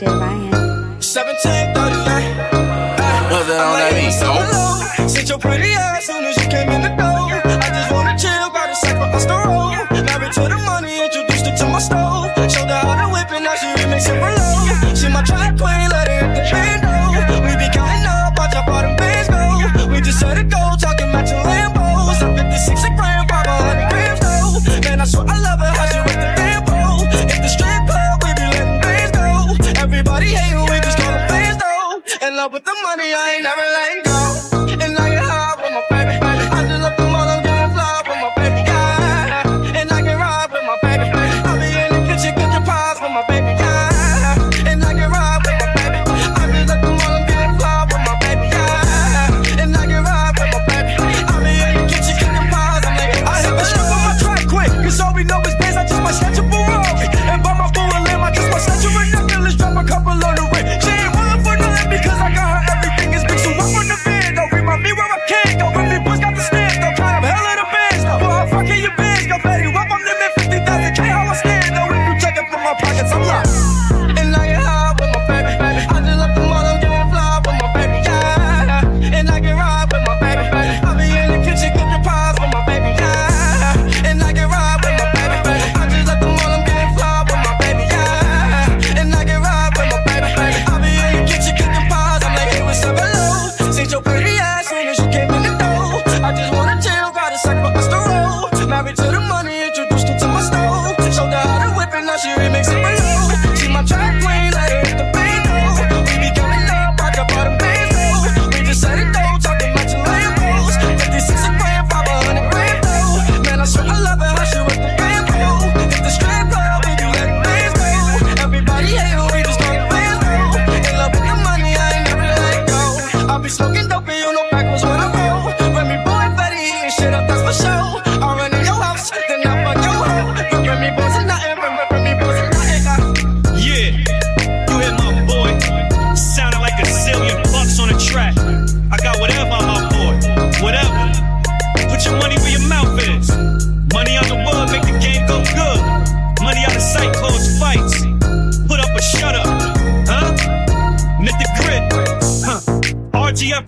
DJ Ryan. 1739. Uh, it on that beat? So, sit your pretty ass soon as you came in the door. love with the money, I ain't never let go.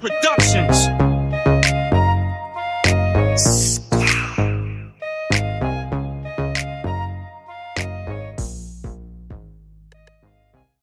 Productions.